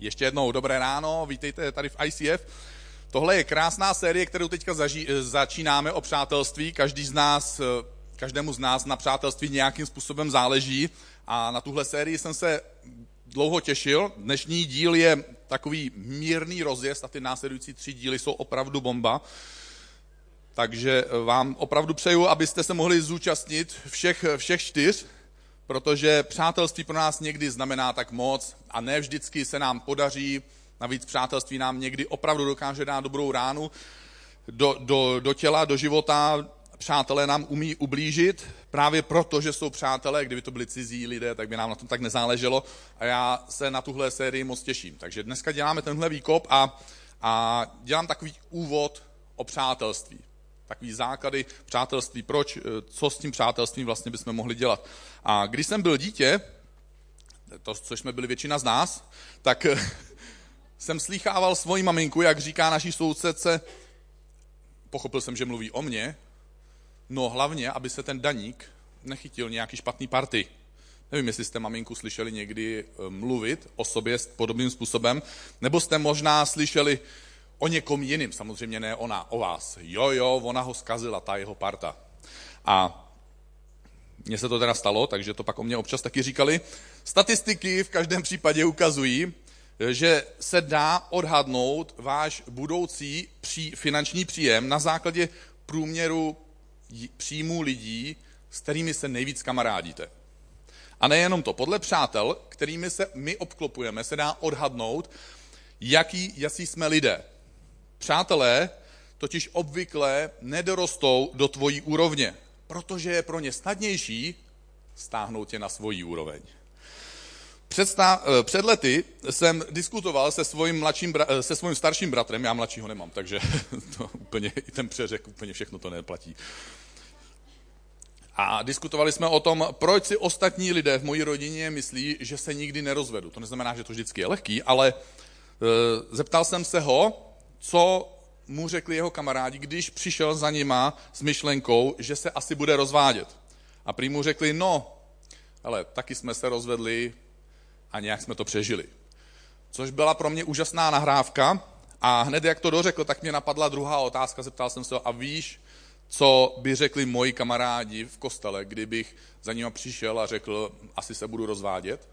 Ještě jednou dobré ráno, vítejte tady v ICF. Tohle je krásná série, kterou teďka zaží, začínáme o přátelství. Každý z nás, každému z nás na přátelství nějakým způsobem záleží a na tuhle sérii jsem se dlouho těšil. Dnešní díl je takový mírný rozjezd a ty následující tři díly jsou opravdu bomba. Takže vám opravdu přeju, abyste se mohli zúčastnit všech, všech čtyř protože přátelství pro nás někdy znamená tak moc a ne vždycky se nám podaří, navíc přátelství nám někdy opravdu dokáže dát dobrou ránu do, do, do těla, do života, přátelé nám umí ublížit, právě proto, že jsou přátelé, kdyby to byli cizí lidé, tak by nám na tom tak nezáleželo. A já se na tuhle sérii moc těším. Takže dneska děláme tenhle výkop a, a dělám takový úvod o přátelství takový základy přátelství, proč, eh, co s tím přátelstvím vlastně bychom mohli dělat. A když jsem byl dítě, to, což jsme byli většina z nás, tak eh, jsem slýchával svoji maminku, jak říká naší sousedce, pochopil jsem, že mluví o mně, no hlavně, aby se ten daník nechytil nějaký špatný party. Nevím, jestli jste maminku slyšeli někdy eh, mluvit o sobě podobným způsobem, nebo jste možná slyšeli, o někom jiným, samozřejmě ne ona, o vás. Jo, jo, ona ho zkazila, ta jeho parta. A mně se to teda stalo, takže to pak o mě občas taky říkali. Statistiky v každém případě ukazují, že se dá odhadnout váš budoucí pří, finanční příjem na základě průměru příjmů lidí, s kterými se nejvíc kamarádíte. A nejenom to, podle přátel, kterými se my obklopujeme, se dá odhadnout, jaký, jaký jsme lidé. Přátelé totiž obvykle nedorostou do tvojí úrovně, protože je pro ně snadnější stáhnout tě na svoji úroveň. Představ, eh, před lety jsem diskutoval se svým, mladším, eh, se svým starším bratrem, já mladšího nemám, takže to úplně, i ten přeřek, úplně všechno to neplatí. A diskutovali jsme o tom, proč si ostatní lidé v mojí rodině myslí, že se nikdy nerozvedu. To neznamená, že to vždycky je lehký, ale e, zeptal jsem se ho, co mu řekli jeho kamarádi, když přišel za nima s myšlenkou, že se asi bude rozvádět. A prý mu řekli, no, ale taky jsme se rozvedli a nějak jsme to přežili. Což byla pro mě úžasná nahrávka a hned jak to dořekl, tak mě napadla druhá otázka, zeptal jsem se ho, a víš, co by řekli moji kamarádi v kostele, kdybych za nima přišel a řekl, asi se budu rozvádět?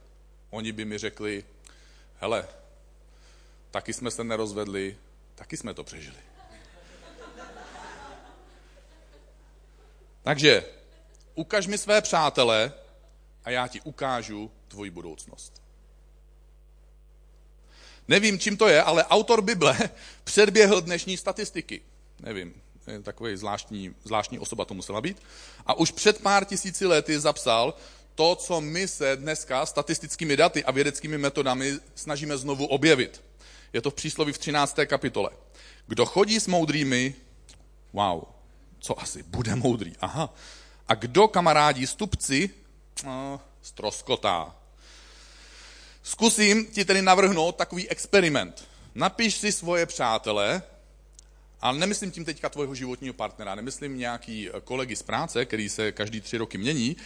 Oni by mi řekli, hele, taky jsme se nerozvedli, Taky jsme to přežili. Takže ukaž mi své přátele a já ti ukážu tvoji budoucnost. Nevím, čím to je, ale autor Bible předběhl dnešní statistiky. Nevím, takový zvláštní, zvláštní osoba to musela být. A už před pár tisíci lety zapsal to, co my se dneska statistickými daty a vědeckými metodami snažíme znovu objevit. Je to v přísloví v 13. kapitole. Kdo chodí s moudrými, wow, co asi, bude moudrý, aha. A kdo kamarádí stupci, no, stroskotá. Zkusím ti tedy navrhnout takový experiment. Napiš si svoje přátele, ale nemyslím tím teďka tvojho životního partnera, nemyslím nějaký kolegy z práce, který se každý tři roky mění,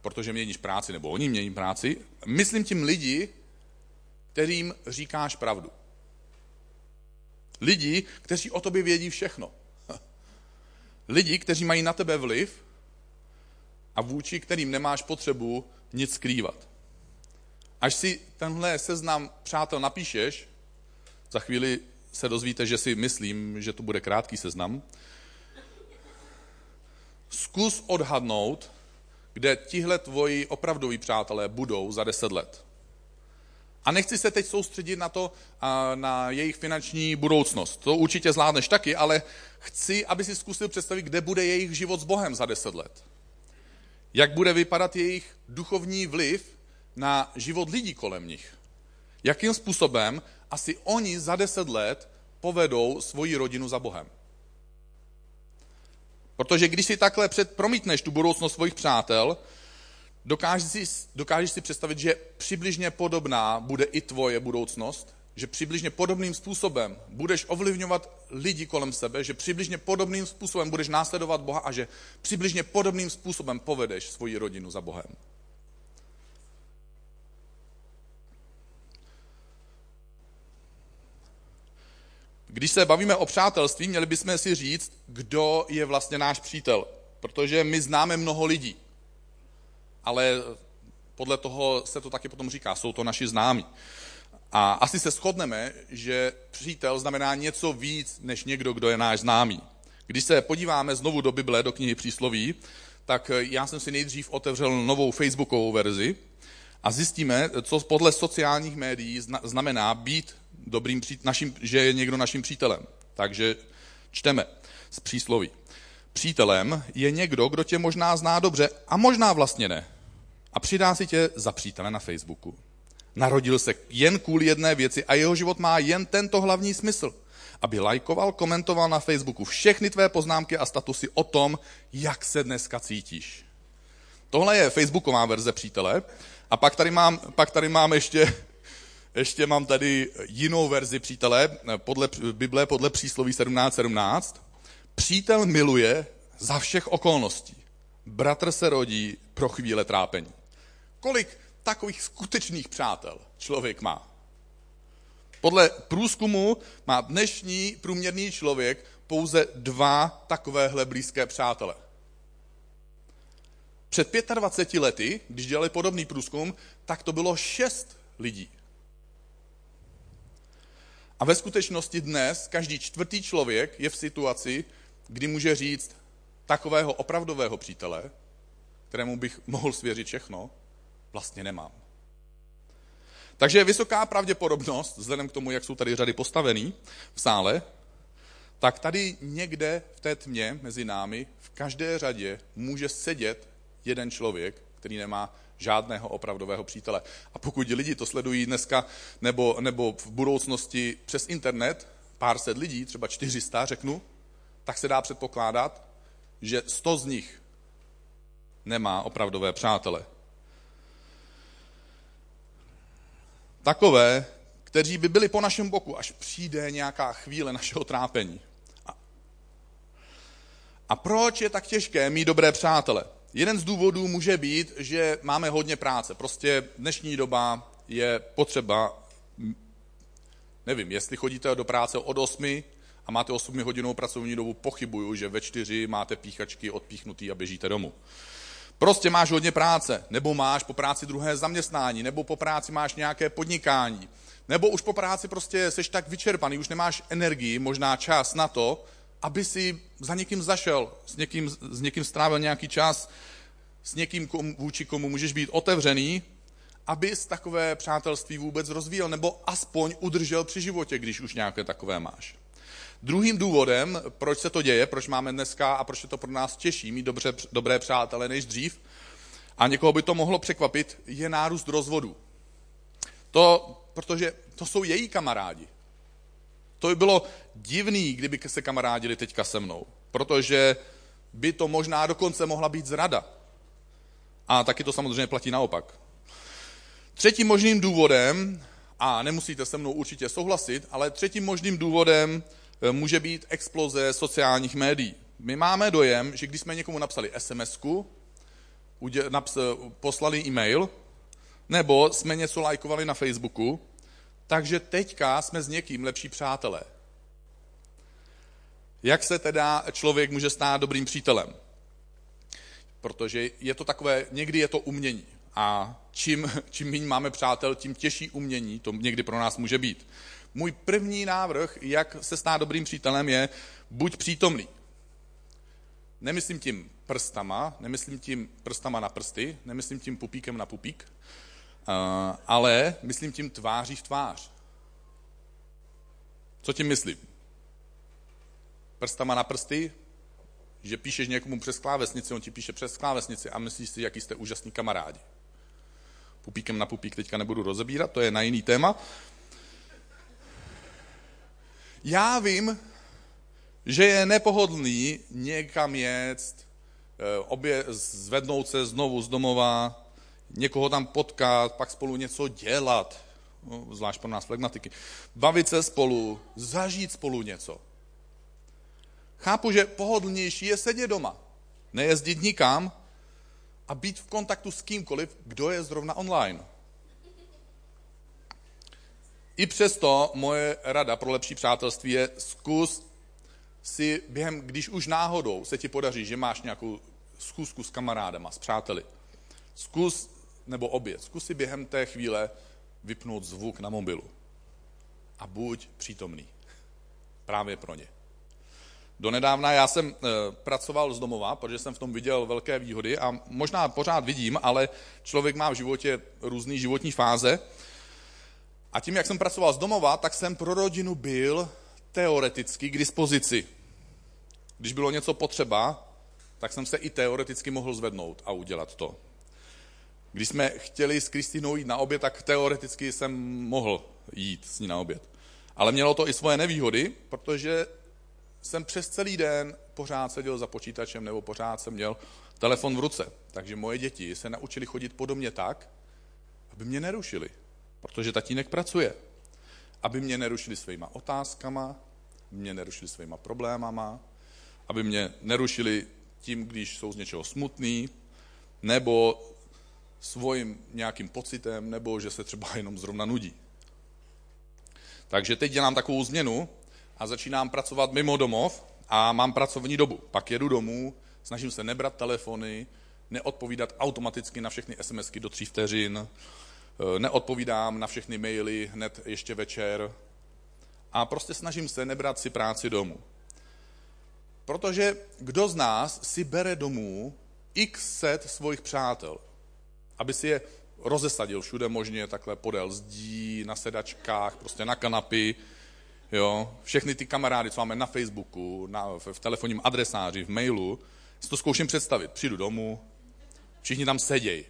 protože měníš práci, nebo oni mění práci. Myslím tím lidi, kterým říkáš pravdu. Lidi, kteří o tobě vědí všechno. Lidi, kteří mají na tebe vliv a vůči kterým nemáš potřebu nic skrývat. Až si tenhle seznam přátel napíšeš, za chvíli se dozvíte, že si myslím, že to bude krátký seznam, zkus odhadnout, kde tihle tvoji opravdoví přátelé budou za deset let. A nechci se teď soustředit na to, na jejich finanční budoucnost. To určitě zvládneš taky, ale chci, aby si zkusil představit, kde bude jejich život s Bohem za deset let. Jak bude vypadat jejich duchovní vliv na život lidí kolem nich. Jakým způsobem asi oni za deset let povedou svoji rodinu za Bohem. Protože když si takhle před, promítneš tu budoucnost svých přátel, Dokážeš si, dokážeš si představit, že přibližně podobná bude i tvoje budoucnost? Že přibližně podobným způsobem budeš ovlivňovat lidi kolem sebe, že přibližně podobným způsobem budeš následovat Boha a že přibližně podobným způsobem povedeš svoji rodinu za Bohem. Když se bavíme o přátelství, měli bychom si říct, kdo je vlastně náš přítel. Protože my známe mnoho lidí. Ale podle toho se to taky potom říká, jsou to naši známí. A asi se shodneme, že přítel znamená něco víc, než někdo, kdo je náš známý. Když se podíváme znovu do Bible, do knihy přísloví, tak já jsem si nejdřív otevřel novou facebookovou verzi a zjistíme, co podle sociálních médií znamená být dobrým, naším, že je někdo naším přítelem. Takže čteme z přísloví. Přítelem je někdo, kdo tě možná zná dobře a možná vlastně ne. A přidá si tě za přítele na Facebooku. Narodil se jen kvůli jedné věci a jeho život má jen tento hlavní smysl. Aby lajkoval, komentoval na Facebooku všechny tvé poznámky a statusy o tom, jak se dneska cítíš. Tohle je Facebooková verze přítele. A pak tady mám, pak tady mám ještě, ještě mám tady jinou verzi přítele, podle Bible, podle přísloví 17.17. 17. Přítel miluje za všech okolností. Bratr se rodí pro chvíle trápení. Kolik takových skutečných přátel člověk má? Podle průzkumu má dnešní průměrný člověk pouze dva takovéhle blízké přátele. Před 25 lety, když dělali podobný průzkum, tak to bylo šest lidí. A ve skutečnosti dnes každý čtvrtý člověk je v situaci, kdy může říct takového opravdového přítele, kterému bych mohl svěřit všechno, vlastně nemám. Takže je vysoká pravděpodobnost, vzhledem k tomu, jak jsou tady řady postavený v sále, tak tady někde v té tmě mezi námi v každé řadě může sedět jeden člověk, který nemá žádného opravdového přítele. A pokud lidi to sledují dneska nebo, nebo v budoucnosti přes internet, pár set lidí, třeba 400 řeknu, tak se dá předpokládat, že 100 z nich nemá opravdové přátele. Takové, kteří by byli po našem boku, až přijde nějaká chvíle našeho trápení. A, proč je tak těžké mít dobré přátele? Jeden z důvodů může být, že máme hodně práce. Prostě dnešní doba je potřeba, nevím, jestli chodíte do práce od 8 a máte 8 hodinovou pracovní dobu, pochybuju, že ve 4 máte píchačky odpíchnutý a běžíte domů. Prostě máš hodně práce, nebo máš po práci druhé zaměstnání, nebo po práci máš nějaké podnikání, nebo už po práci prostě seš tak vyčerpaný, už nemáš energii, možná čas na to, aby si za někým zašel, s někým, s někým strávil nějaký čas, s někým, kom, vůči komu můžeš být otevřený, abys takové přátelství vůbec rozvíjel, nebo aspoň udržel při životě, když už nějaké takové máš. Druhým důvodem, proč se to děje, proč máme dneska a proč je to pro nás těžší mít dobře, dobré přátele než dřív, a někoho by to mohlo překvapit, je nárůst rozvodu. To, protože to jsou její kamarádi. To by bylo divný, kdyby se kamarádili teďka se mnou, protože by to možná dokonce mohla být zrada. A taky to samozřejmě platí naopak. Třetím možným důvodem, a nemusíte se mnou určitě souhlasit, ale třetím možným důvodem může být exploze sociálních médií. My máme dojem, že když jsme někomu napsali sms poslali e-mail, nebo jsme něco lajkovali na Facebooku, takže teďka jsme s někým lepší přátelé. Jak se teda člověk může stát dobrým přítelem? Protože je to takové, někdy je to umění. A čím, čím méně máme přátel, tím těžší umění to někdy pro nás může být. Můj první návrh, jak se stát dobrým přítelem, je buď přítomný. Nemyslím tím prstama, nemyslím tím prstama na prsty, nemyslím tím pupíkem na pupík, Eh, ale myslím tím tváří v tvář. Co tím myslím? Prstama na prsty, že píšeš někomu přes klávesnici, on ti píše přes klávesnici a myslíš si, jaký jste úžasný kamarádi. Pupíkem na pupík teďka nebudu rozebírat, to je na jiný téma. Já vím, že je nepohodlný někam jet, eh, obě, zvednout se znovu z domova, někoho tam potkat, pak spolu něco dělat, no, zvlášť pro nás flegmatiky, bavit se spolu, zažít spolu něco. Chápu, že pohodlnější je sedět doma, nejezdit nikam a být v kontaktu s kýmkoliv, kdo je zrovna online. I přesto moje rada pro lepší přátelství je zkus si během, když už náhodou se ti podaří, že máš nějakou schůzku s kamarádama, s přáteli, zkus, nebo obě, zkus si během té chvíle vypnout zvuk na mobilu a buď přítomný. Právě pro ně. Donedávna já jsem e, pracoval z domova, protože jsem v tom viděl velké výhody a možná pořád vidím, ale člověk má v životě různé životní fáze. A tím, jak jsem pracoval z domova, tak jsem pro rodinu byl teoreticky k dispozici. Když bylo něco potřeba, tak jsem se i teoreticky mohl zvednout a udělat to. Když jsme chtěli s Kristinou jít na oběd, tak teoreticky jsem mohl jít s ní na oběd. Ale mělo to i svoje nevýhody, protože jsem přes celý den pořád seděl za počítačem nebo pořád jsem měl telefon v ruce. Takže moje děti se naučili chodit podobně tak, aby mě nerušili, protože tatínek pracuje. Aby mě nerušili svýma otázkama, mě nerušili svýma problémama, aby mě nerušili tím, když jsou z něčeho smutný, nebo svým nějakým pocitem, nebo že se třeba jenom zrovna nudí. Takže teď dělám takovou změnu a začínám pracovat mimo domov a mám pracovní dobu. Pak jedu domů, snažím se nebrat telefony, neodpovídat automaticky na všechny SMSky do tří vteřin, neodpovídám na všechny maily hned ještě večer a prostě snažím se nebrat si práci domů. Protože kdo z nás si bere domů x set svých přátel, aby si je rozesadil všude možně, takhle podél zdí, na sedačkách, prostě na kanapy, jo, všechny ty kamarády, co máme na Facebooku, na, v, v telefonním adresáři, v mailu, si to zkouším představit. Přijdu domů, všichni tam sedějí,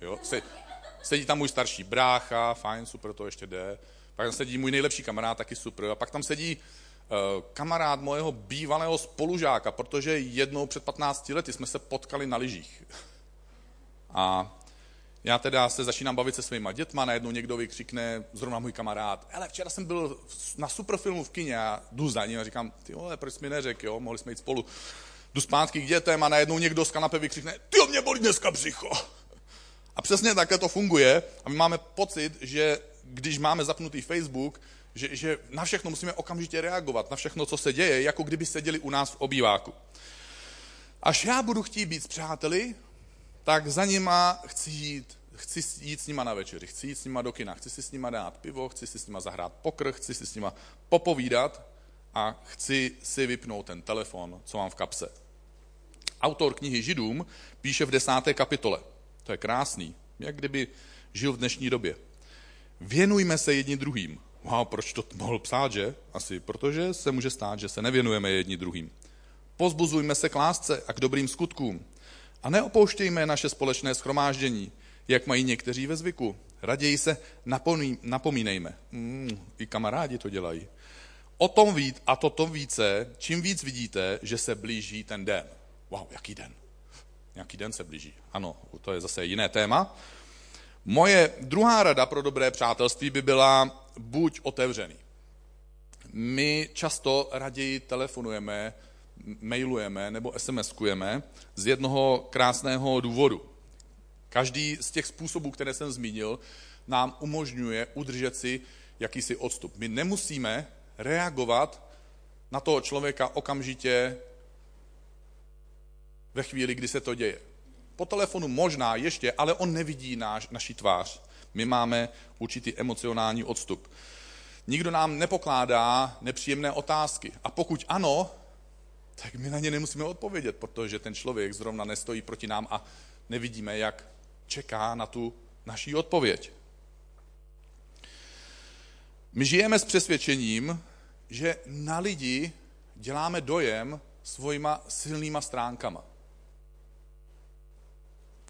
jo, se, sedí tam můj starší brácha, fajn, super, to ještě jde, pak tam sedí můj nejlepší kamarád, taky super, a pak tam sedí uh, kamarád mojeho bývalého spolužáka, protože jednou před 15 lety jsme se potkali na lyžích. A já teda se začínám bavit se svýma dětma, najednou někdo vykřikne, zrovna můj kamarád, ale včera jsem byl na superfilmu v kině a jdu za ním a říkám, ty vole, proč jsi mi neřekl, jo, mohli jsme jít spolu. Jdu zpátky k dětem a najednou někdo z kanapy vykřikne, ty mě bolí dneska břicho. A přesně takhle to funguje a my máme pocit, že když máme zapnutý Facebook, že, že na všechno musíme okamžitě reagovat, na všechno, co se děje, jako kdyby seděli u nás v obýváku. Až já budu chtít být s přáteli, tak za nima chci jít, chci jít s nima na večeři, chci jít s nima do kina, chci si s nima dát pivo, chci si s nima zahrát pokr, chci si s nima popovídat a chci si vypnout ten telefon, co mám v kapse. Autor knihy Židům píše v desáté kapitole. To je krásný, jak kdyby žil v dnešní době. Věnujme se jedni druhým. Wow, proč to mohl psát, že? Asi protože se může stát, že se nevěnujeme jedni druhým. Pozbuzujme se k lásce a k dobrým skutkům. A neopouštějme naše společné schromáždění, jak mají někteří ve zvyku. Raději se napomínejme. Mm, I kamarádi to dělají. O tom víc a to tom více, čím víc vidíte, že se blíží ten den. Wow, jaký den? Nějaký den se blíží. Ano, to je zase jiné téma. Moje druhá rada pro dobré přátelství by byla buď otevřený. My často raději telefonujeme mailujeme nebo SMSkujeme z jednoho krásného důvodu. Každý z těch způsobů, které jsem zmínil, nám umožňuje udržet si jakýsi odstup. My nemusíme reagovat na toho člověka okamžitě ve chvíli, kdy se to děje. Po telefonu možná ještě, ale on nevidí náš, naší tvář. My máme určitý emocionální odstup. Nikdo nám nepokládá nepříjemné otázky. A pokud ano, tak my na ně nemusíme odpovědět, protože ten člověk zrovna nestojí proti nám a nevidíme, jak čeká na tu naší odpověď. My žijeme s přesvědčením, že na lidi děláme dojem svojima silnýma stránkama.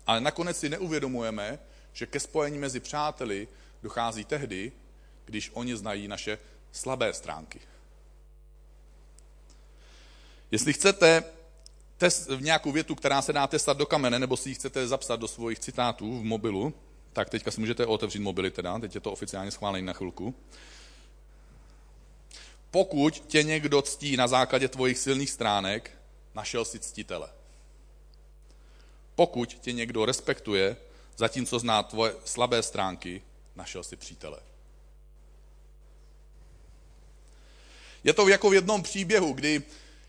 Ale nakonec si neuvědomujeme, že ke spojení mezi přáteli dochází tehdy, když oni znají naše slabé stránky. Jestli chcete test, v nějakou větu, která se dá testat do kamene, nebo si ji chcete zapsat do svých citátů v mobilu, tak teďka si můžete otevřít mobily teda, teď je to oficiálně schválené na chvilku. Pokud tě někdo ctí na základě tvojich silných stránek, našel si ctitele. Pokud tě někdo respektuje, zatímco zná tvoje slabé stránky, našel si přítele. Je to jako v jednom příběhu, kdy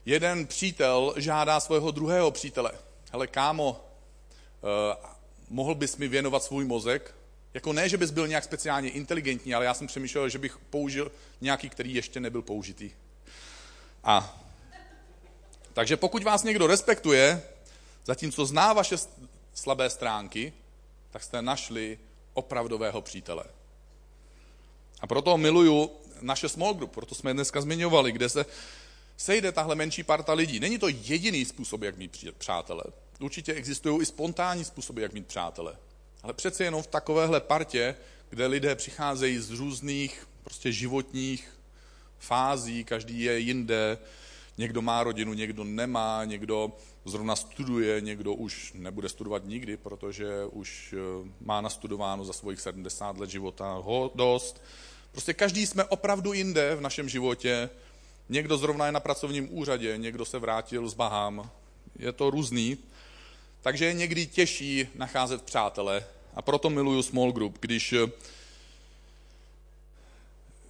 jeden přítel žádá svého druhého přítele. Hele, kámo, eh, mohl bys mi věnovat svůj mozek? Jako ne, že bys byl nějak speciálně inteligentní, ale já jsem přemýšlel, že bych použil nějaký, který ještě nebyl použitý. A takže pokud vás někdo respektuje, zatímco zná vaše slabé stránky, tak jste našli opravdového přítele. A proto miluju naše small group, proto jsme dneska zmiňovali, kde se sejde tahle menší parta lidí. Není to jediný způsob, jak mít přátele. Určitě existují i spontánní způsoby, jak mít přátele. Ale přece jenom v takovéhle partě, kde lidé přicházejí z různých prostě životních fází, každý je jinde, někdo má rodinu, někdo nemá, někdo zrovna studuje, někdo už nebude studovat nikdy, protože už eh, má nastudováno za svých 70 let života ho dost. Prostě každý jsme opravdu jinde v našem životě. Někdo zrovna je na pracovním úřadě, někdo se vrátil z Bahám. Je to různý. Takže je někdy těžší nacházet přátele. A proto miluju small group, když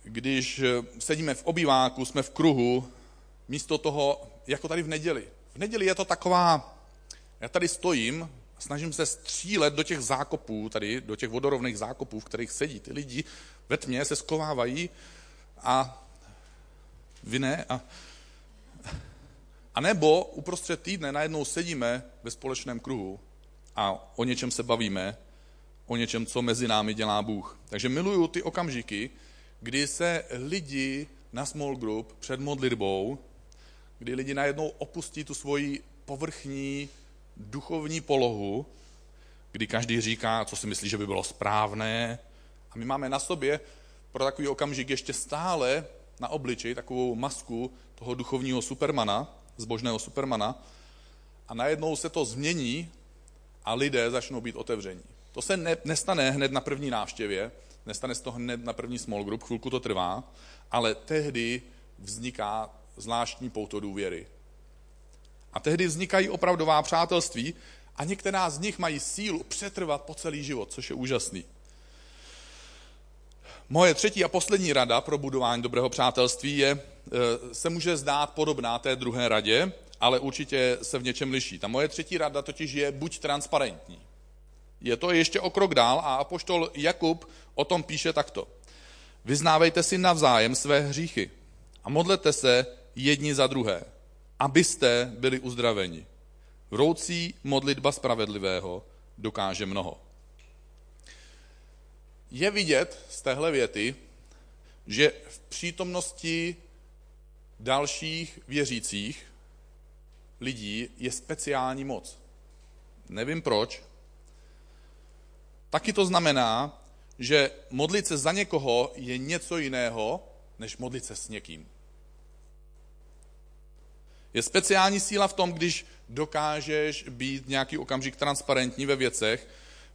když sedíme v obýváku, jsme v kruhu, místo toho, jako tady v neděli. V neděli je to taková, já tady stojím, snažím se střílet do těch zákopů, tady, do těch vodorovných zákopů, v kterých sedí ty lidi, ve tmě se skovávají a vy ne. A, a nebo uprostřed týdne najednou sedíme ve společném kruhu a o něčem se bavíme, o něčem, co mezi námi dělá Bůh. Takže miluju ty okamžiky, kdy se lidi na small group před modlitbou, kdy lidi najednou opustí tu svoji povrchní duchovní polohu, kdy každý říká, co si myslí, že by bylo správné. A my máme na sobě pro takový okamžik ještě stále na obličeji takovou masku toho duchovního supermana, zbožného supermana. A najednou se to změní a lidé začnou být otevření. To se ne, nestane hned na první návštěvě, nestane se to hned na první small group, chvilku to trvá, ale tehdy vzniká zvláštní pouto důvěry. A tehdy vznikají opravdová přátelství a některá z nich mají sílu přetrvat po celý život, což je úžasný. Moje třetí a poslední rada pro budování dobrého přátelství je, e, se může zdát podobná té druhé radě, ale určitě se v něčem liší. Ta moje třetí rada totiž je buď transparentní. Je to ještě o krok dál a apoštol Jakub o tom píše takto. Vyznávejte si navzájem své hříchy a modlete se jedni za druhé, abyste byli uzdraveni. Vroucí modlitba spravedlivého dokáže mnoho. Je vidět z téhle věty, že v přítomnosti dalších věřících lidí je speciální moc. Nevím proč. Taky to znamená, že modlit se za někoho je něco jiného, než modlit se s někým. Je speciální síla v tom, když dokážeš být nějaký okamžik transparentní ve věcech,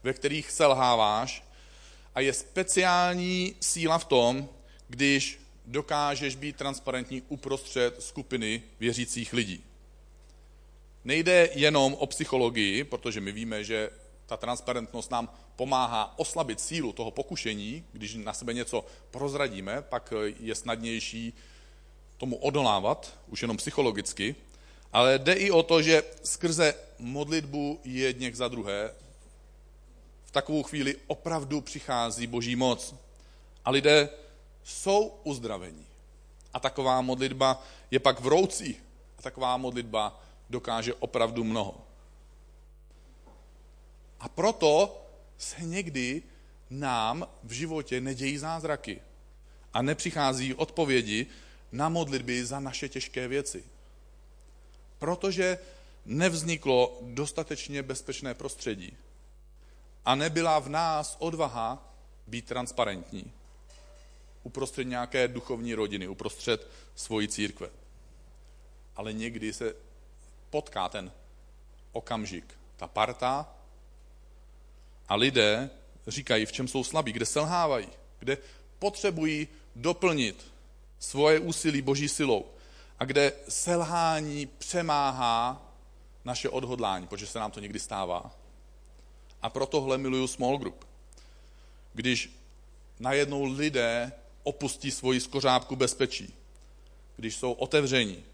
ve kterých selháváš. A je speciální síla v tom, když dokážeš být transparentní uprostřed skupiny věřících lidí. Nejde jenom o psychologii, protože my víme, že ta transparentnost nám pomáhá oslabit sílu toho pokušení, když na sebe něco prozradíme, pak je snadnější tomu odolávat, už jenom psychologicky, ale jde i o to, že skrze modlitbu jedněch za druhé v takovou chvíli opravdu přichází boží moc a lidé jsou uzdraveni. A taková modlitba je pak vroucí a taková modlitba dokáže opravdu mnoho. A proto se někdy nám v životě nedějí zázraky a nepřichází odpovědi na modlitby za naše těžké věci. Protože nevzniklo dostatečně bezpečné prostředí a nebyla v nás odvaha být transparentní uprostřed nějaké duchovní rodiny, uprostřed svojí církve. Ale někdy se potká ten okamžik, ta parta a lidé říkají, v čem jsou slabí, kde selhávají, kde potřebují doplnit svoje úsilí boží silou a kde selhání přemáhá naše odhodlání, protože se nám to někdy stává. A protohle miluju small group. Když najednou lidé opustí svoji skořápku bezpečí když jsou otevření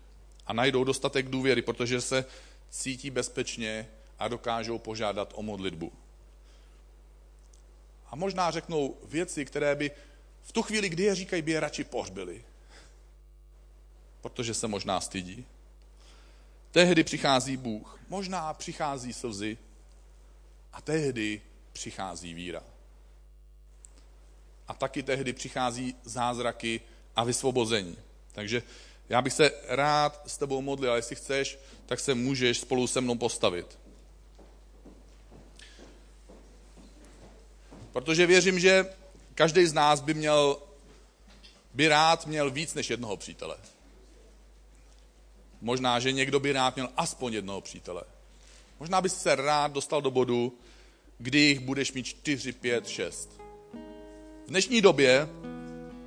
a najdou dostatek důvěry, protože se cítí bezpečně a dokážou požádat o modlitbu. A možná řeknou věci, které by v tu chvíli, kdy je říkají, by je radši pohřbili. Protože se možná stydí. Tehdy přichází Bůh, možná přichází slzy a tehdy přichází víra. A taky tehdy přichází zázraky a vysvobození. Takže já bych se rád s tebou modlil, ale jestli chceš, tak se můžeš spolu se mnou postavit. Protože věřím, že každý z nás by měl, by rád měl víc než jednoho přítele. Možná, že někdo by rád měl aspoň jednoho přítele. Možná bys se rád dostal do bodu, kdy jich budeš mít 4, 5, 6. V dnešní době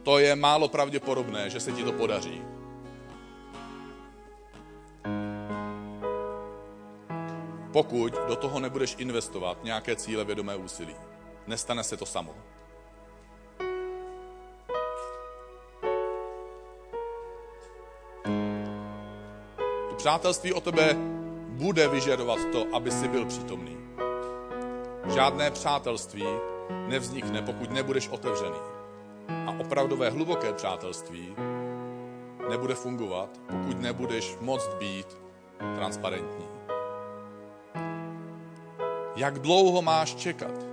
to je málo pravděpodobné, že se ti to podaří. Pokud do toho nebudeš investovat nějaké cíle vědomé úsilí, nestane se to samo. Přátelství o tebe bude vyžadovat to, aby si byl přítomný. Žádné přátelství nevznikne, pokud nebudeš otevřený. A opravdové hluboké přátelství nebude fungovat, pokud nebudeš moct být transparentní. Jak dlouho máš čekat?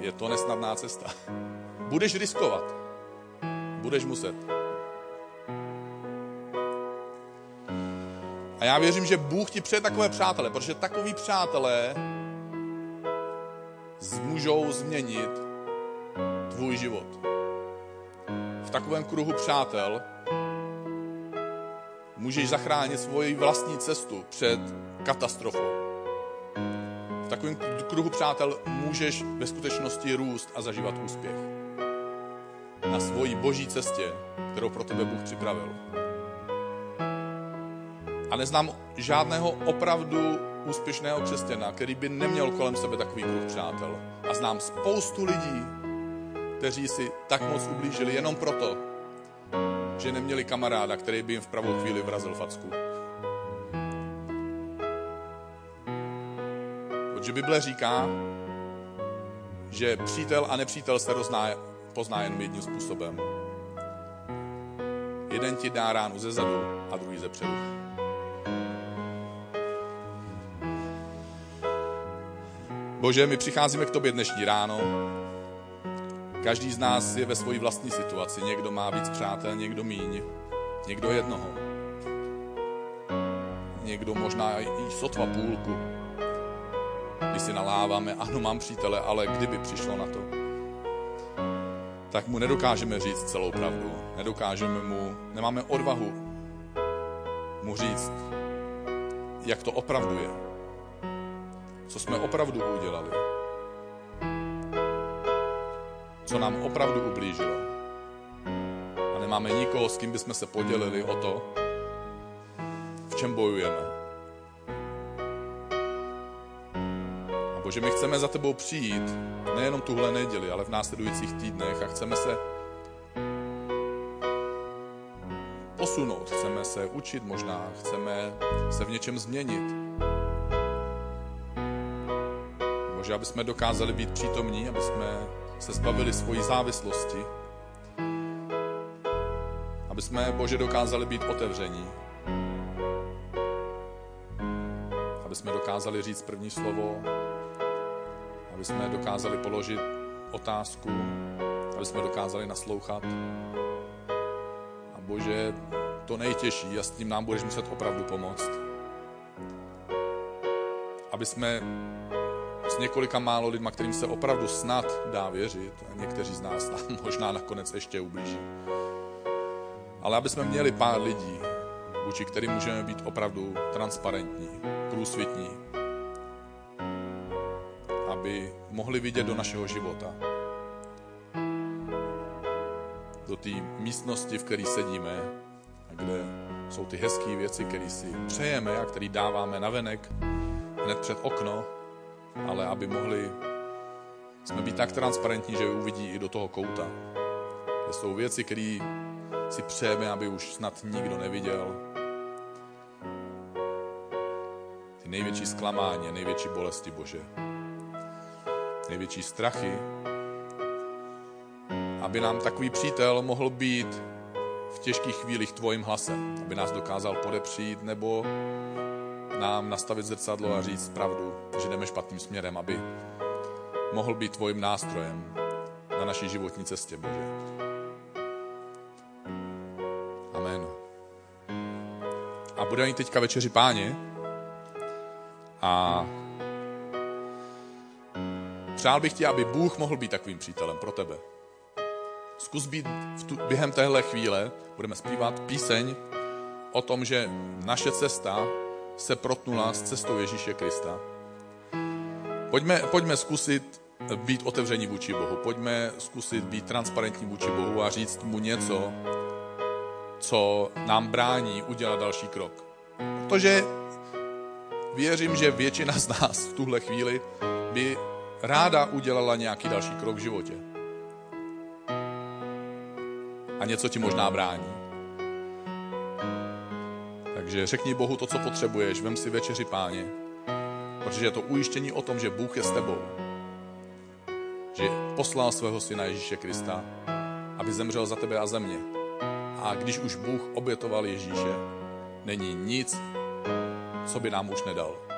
Je to nesnadná cesta. Budeš riskovat. Budeš muset. A já věřím, že Bůh ti přeje takové přátelé, protože takový přátelé můžou změnit tvůj život. V takovém kruhu přátel můžeš zachránit svoji vlastní cestu před katastrofou. V takovém kruhu přátel můžeš ve skutečnosti růst a zažívat úspěch. Na svoji boží cestě, kterou pro tebe Bůh připravil. A neznám žádného opravdu úspěšného křesťana, který by neměl kolem sebe takový kruh přátel. A znám spoustu lidí, kteří si tak moc ublížili jenom proto, že neměli kamaráda, který by jim v pravou chvíli vrazil facku. Protože Bible říká, že přítel a nepřítel se rozná, pozná jen jedním způsobem. Jeden ti dá ránu ze zadu a druhý ze předu. Bože, my přicházíme k tobě dnešní ráno. Každý z nás je ve své vlastní situaci. Někdo má víc přátel, někdo míň, někdo jednoho. Někdo možná i sotva půlku. Když si naláváme, ano, mám přítele, ale kdyby přišlo na to, tak mu nedokážeme říct celou pravdu. Nedokážeme mu, nemáme odvahu mu říct, jak to opravdu je co jsme opravdu udělali. Co nám opravdu ublížilo. A nemáme nikoho, s kým bychom se podělili o to, v čem bojujeme. A Bože, my chceme za tebou přijít, nejenom tuhle neděli, ale v následujících týdnech a chceme se posunout, chceme se učit možná, chceme se v něčem změnit. Bože, aby jsme dokázali být přítomní, aby jsme se zbavili svojí závislosti, aby jsme, Bože, dokázali být otevření, aby jsme dokázali říct první slovo, aby jsme dokázali položit otázku, aby jsme dokázali naslouchat. A Bože, to nejtěžší a s tím nám budeš muset opravdu pomoct. Aby jsme s několika málo lidma, kterým se opravdu snad dá věřit a někteří z nás tam možná nakonec ještě ublíží. Ale aby jsme měli pár lidí, vůči kterým můžeme být opravdu transparentní, průsvitní, aby mohli vidět do našeho života, do té místnosti, v které sedíme, kde jsou ty hezké věci, které si přejeme a které dáváme na venek hned před okno, ale aby mohli jsme být tak transparentní, že uvidí i do toho kouta. To jsou věci, které si přejeme, aby už snad nikdo neviděl. Ty největší zklamání, největší bolesti, Bože. Největší strachy. Aby nám takový přítel mohl být v těžkých chvílích tvojím hlasem, aby nás dokázal podepřít nebo nám nastavit zrcadlo a říct pravdu, že jdeme špatným směrem, aby mohl být tvojím nástrojem na naší životní cestě, Bože. Amen. A budeme mít teďka večeři páně a přál bych ti, aby Bůh mohl být takovým přítelem pro tebe. Zkus být v tu, během téhle chvíle, budeme zpívat píseň o tom, že naše cesta se protnula s cestou Ježíše Krista. Pojďme, pojďme zkusit být otevření vůči Bohu. Pojďme zkusit být transparentní vůči Bohu a říct mu něco, co nám brání udělat další krok. Protože věřím, že většina z nás v tuhle chvíli by ráda udělala nějaký další krok v životě. A něco ti možná brání. Takže řekni Bohu to, co potřebuješ, vem si večeři páně, protože je to ujištění o tom, že Bůh je s tebou. Že poslal svého syna Ježíše Krista, aby zemřel za tebe a za mě. A když už Bůh obětoval Ježíše, není nic, co by nám už nedal.